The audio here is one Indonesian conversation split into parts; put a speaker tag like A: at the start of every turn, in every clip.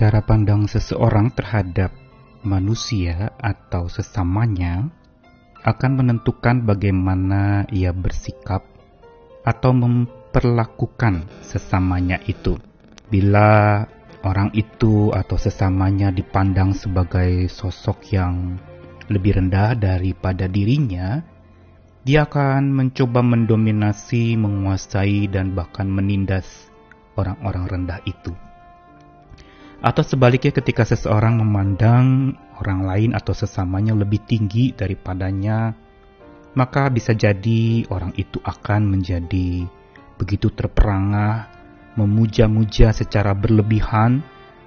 A: cara pandang seseorang terhadap manusia atau sesamanya akan menentukan bagaimana ia bersikap atau memperlakukan sesamanya itu. Bila orang itu atau sesamanya dipandang sebagai sosok yang lebih rendah daripada dirinya, dia akan mencoba mendominasi, menguasai, dan bahkan menindas orang-orang rendah itu. Atau sebaliknya ketika seseorang memandang orang lain atau sesamanya lebih tinggi daripadanya, maka bisa jadi orang itu akan menjadi begitu terperangah, memuja-muja secara berlebihan,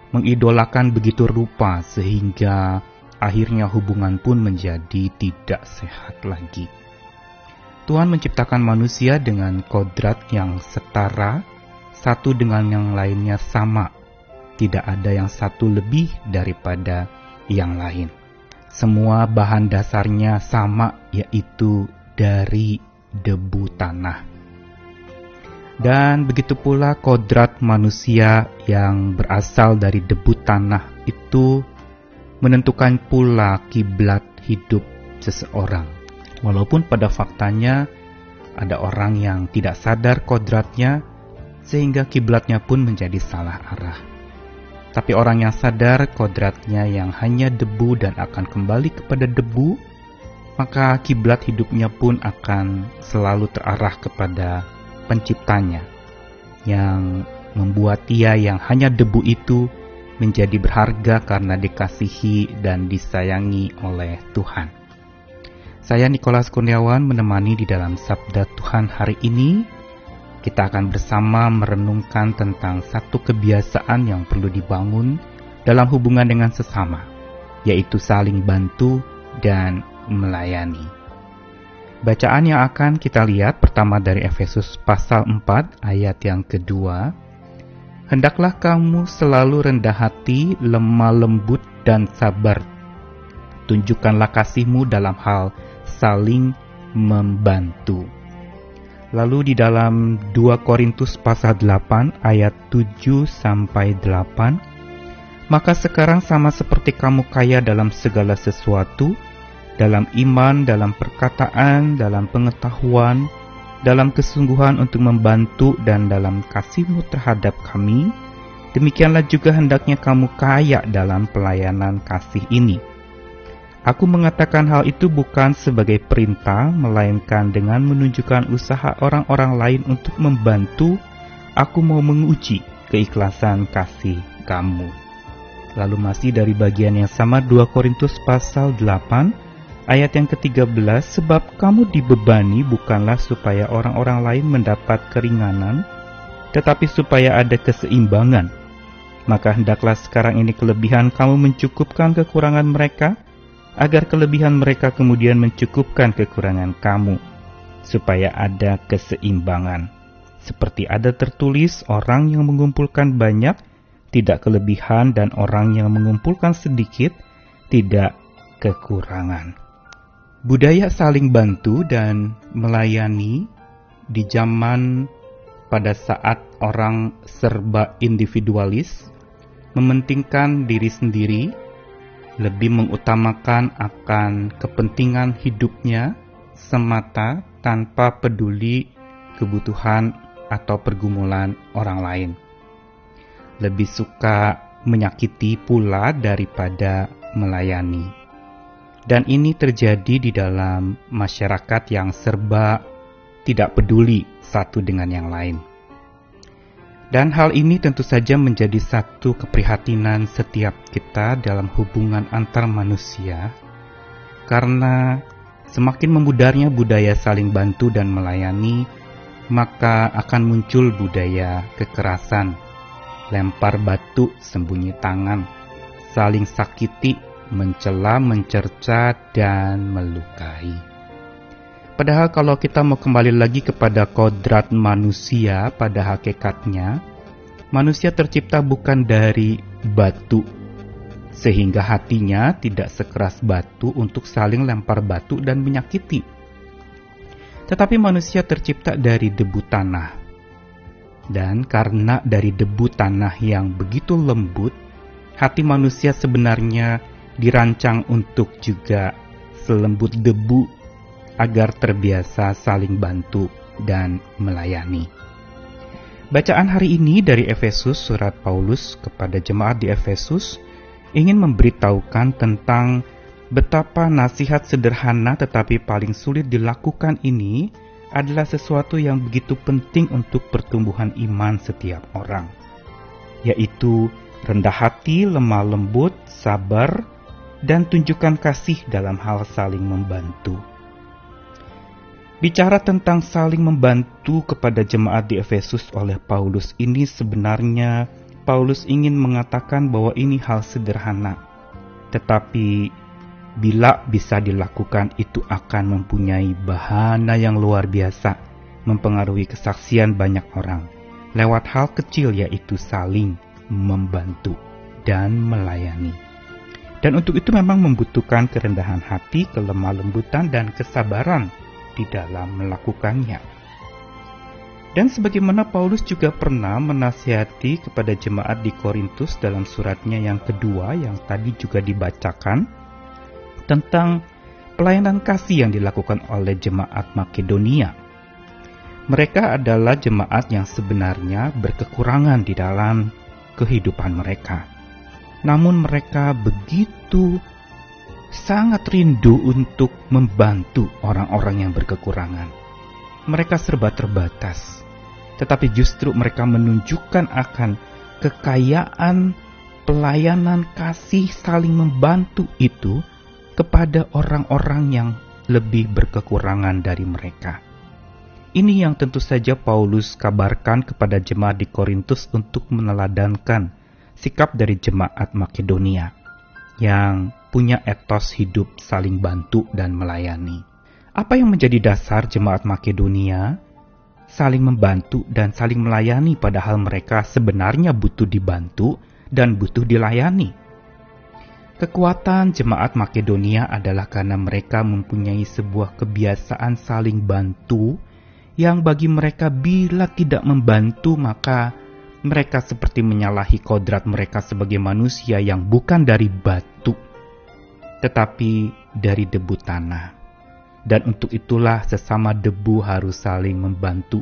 A: mengidolakan begitu rupa sehingga akhirnya hubungan pun menjadi tidak sehat lagi. Tuhan menciptakan manusia dengan kodrat yang setara, satu dengan yang lainnya sama tidak ada yang satu lebih daripada yang lain. Semua bahan dasarnya sama, yaitu dari debu tanah. Dan begitu pula kodrat manusia yang berasal dari debu tanah itu menentukan pula kiblat hidup seseorang. Walaupun pada faktanya ada orang yang tidak sadar kodratnya sehingga kiblatnya pun menjadi salah arah. Tapi orang yang sadar kodratnya yang hanya debu dan akan kembali kepada debu, maka kiblat hidupnya pun akan selalu terarah kepada penciptanya yang membuat dia yang hanya debu itu menjadi berharga karena dikasihi dan disayangi oleh Tuhan. Saya Nikolas Kurniawan menemani di dalam Sabda Tuhan hari ini kita akan bersama merenungkan tentang satu kebiasaan yang perlu dibangun dalam hubungan dengan sesama, yaitu saling bantu dan melayani. Bacaan yang akan kita lihat pertama dari Efesus pasal 4 ayat yang kedua. Hendaklah kamu selalu rendah hati, lemah lembut, dan sabar. Tunjukkanlah kasihmu dalam hal saling membantu. Lalu di dalam 2 Korintus pasal 8 ayat 7 sampai 8 Maka sekarang sama seperti kamu kaya dalam segala sesuatu dalam iman, dalam perkataan, dalam pengetahuan, dalam kesungguhan untuk membantu dan dalam kasihmu terhadap kami, demikianlah juga hendaknya kamu kaya dalam pelayanan kasih ini Aku mengatakan hal itu bukan sebagai perintah, melainkan dengan menunjukkan usaha orang-orang lain untuk membantu. Aku mau menguji keikhlasan kasih kamu. Lalu masih dari bagian yang sama 2 Korintus pasal 8 ayat yang ke-13 sebab kamu dibebani bukanlah supaya orang-orang lain mendapat keringanan tetapi supaya ada keseimbangan. Maka hendaklah sekarang ini kelebihan kamu mencukupkan kekurangan mereka agar kelebihan mereka kemudian mencukupkan kekurangan kamu, supaya ada keseimbangan. Seperti ada tertulis, orang yang mengumpulkan banyak tidak kelebihan, dan orang yang mengumpulkan sedikit tidak kekurangan. Budaya saling bantu dan melayani di zaman pada saat orang serba individualis, mementingkan diri sendiri lebih mengutamakan akan kepentingan hidupnya semata tanpa peduli kebutuhan atau pergumulan orang lain. Lebih suka menyakiti pula daripada melayani. Dan ini terjadi di dalam masyarakat yang serba tidak peduli satu dengan yang lain. Dan hal ini tentu saja menjadi satu keprihatinan setiap kita dalam hubungan antar manusia, karena semakin memudarnya budaya saling bantu dan melayani, maka akan muncul budaya kekerasan, lempar batu sembunyi tangan, saling sakiti, mencela, mencerca, dan melukai. Padahal kalau kita mau kembali lagi kepada kodrat manusia pada hakikatnya, manusia tercipta bukan dari batu, sehingga hatinya tidak sekeras batu untuk saling lempar batu dan menyakiti. Tetapi manusia tercipta dari debu tanah. Dan karena dari debu tanah yang begitu lembut, Hati manusia sebenarnya dirancang untuk juga selembut debu agar terbiasa saling bantu dan melayani. Bacaan hari ini dari Efesus, surat Paulus kepada jemaat di Efesus, ingin memberitahukan tentang betapa nasihat sederhana tetapi paling sulit dilakukan ini adalah sesuatu yang begitu penting untuk pertumbuhan iman setiap orang, yaitu rendah hati, lemah lembut, sabar, dan tunjukkan kasih dalam hal saling membantu. Bicara tentang saling membantu kepada jemaat di Efesus oleh Paulus ini sebenarnya Paulus ingin mengatakan bahwa ini hal sederhana. Tetapi bila bisa dilakukan itu akan mempunyai bahana yang luar biasa, mempengaruhi kesaksian banyak orang. Lewat hal kecil yaitu saling membantu dan melayani. Dan untuk itu memang membutuhkan kerendahan hati, kelemah lembutan, dan kesabaran di dalam melakukannya. Dan sebagaimana Paulus juga pernah menasihati kepada jemaat di Korintus dalam suratnya yang kedua yang tadi juga dibacakan tentang pelayanan kasih yang dilakukan oleh jemaat Makedonia. Mereka adalah jemaat yang sebenarnya berkekurangan di dalam kehidupan mereka. Namun mereka begitu sangat rindu untuk membantu orang-orang yang berkekurangan. Mereka serba terbatas, tetapi justru mereka menunjukkan akan kekayaan pelayanan kasih saling membantu itu kepada orang-orang yang lebih berkekurangan dari mereka. Ini yang tentu saja Paulus kabarkan kepada jemaat di Korintus untuk meneladankan sikap dari jemaat Makedonia yang punya etos hidup saling bantu dan melayani. Apa yang menjadi dasar jemaat Makedonia? Saling membantu dan saling melayani padahal mereka sebenarnya butuh dibantu dan butuh dilayani. Kekuatan jemaat Makedonia adalah karena mereka mempunyai sebuah kebiasaan saling bantu yang bagi mereka bila tidak membantu maka mereka seperti menyalahi kodrat mereka sebagai manusia yang bukan dari batu tetapi dari debu tanah. Dan untuk itulah sesama debu harus saling membantu,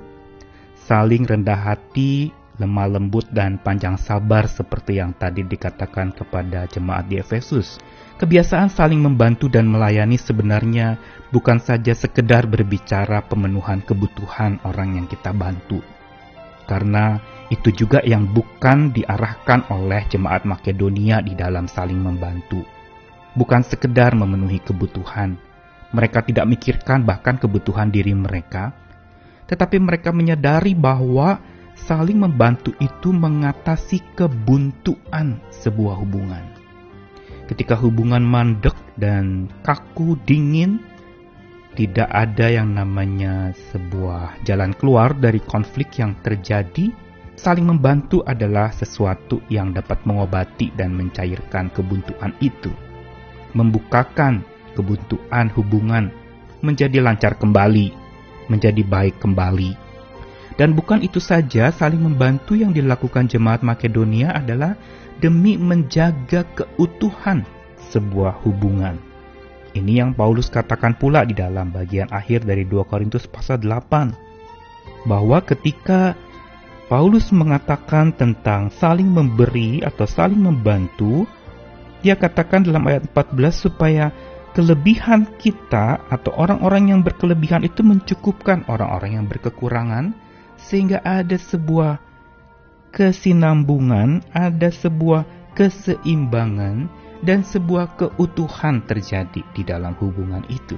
A: saling rendah hati, lemah lembut dan panjang sabar seperti yang tadi dikatakan kepada jemaat di Efesus. Kebiasaan saling membantu dan melayani sebenarnya bukan saja sekedar berbicara pemenuhan kebutuhan orang yang kita bantu. Karena itu juga yang bukan diarahkan oleh jemaat Makedonia di dalam saling membantu bukan sekedar memenuhi kebutuhan. Mereka tidak mikirkan bahkan kebutuhan diri mereka, tetapi mereka menyadari bahwa saling membantu itu mengatasi kebuntuan sebuah hubungan. Ketika hubungan mandek dan kaku dingin, tidak ada yang namanya sebuah jalan keluar dari konflik yang terjadi. Saling membantu adalah sesuatu yang dapat mengobati dan mencairkan kebuntuan itu membukakan kebuntuan hubungan menjadi lancar kembali, menjadi baik kembali. Dan bukan itu saja, saling membantu yang dilakukan jemaat Makedonia adalah demi menjaga keutuhan sebuah hubungan. Ini yang Paulus katakan pula di dalam bagian akhir dari 2 Korintus pasal 8 bahwa ketika Paulus mengatakan tentang saling memberi atau saling membantu, dia katakan dalam ayat 14 supaya kelebihan kita atau orang-orang yang berkelebihan itu mencukupkan orang-orang yang berkekurangan sehingga ada sebuah kesinambungan, ada sebuah keseimbangan dan sebuah keutuhan terjadi di dalam hubungan itu.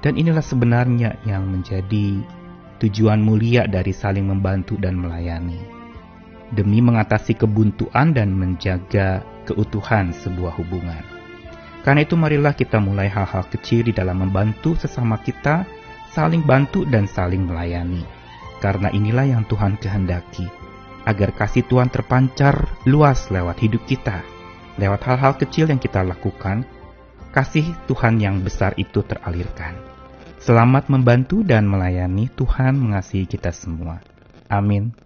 A: Dan inilah sebenarnya yang menjadi tujuan mulia dari saling membantu dan melayani. Demi mengatasi kebuntuan dan menjaga keutuhan sebuah hubungan. Karena itu marilah kita mulai hal-hal kecil di dalam membantu sesama kita, saling bantu dan saling melayani. Karena inilah yang Tuhan kehendaki, agar kasih Tuhan terpancar luas lewat hidup kita. Lewat hal-hal kecil yang kita lakukan, kasih Tuhan yang besar itu teralirkan. Selamat membantu dan melayani Tuhan mengasihi kita semua. Amin.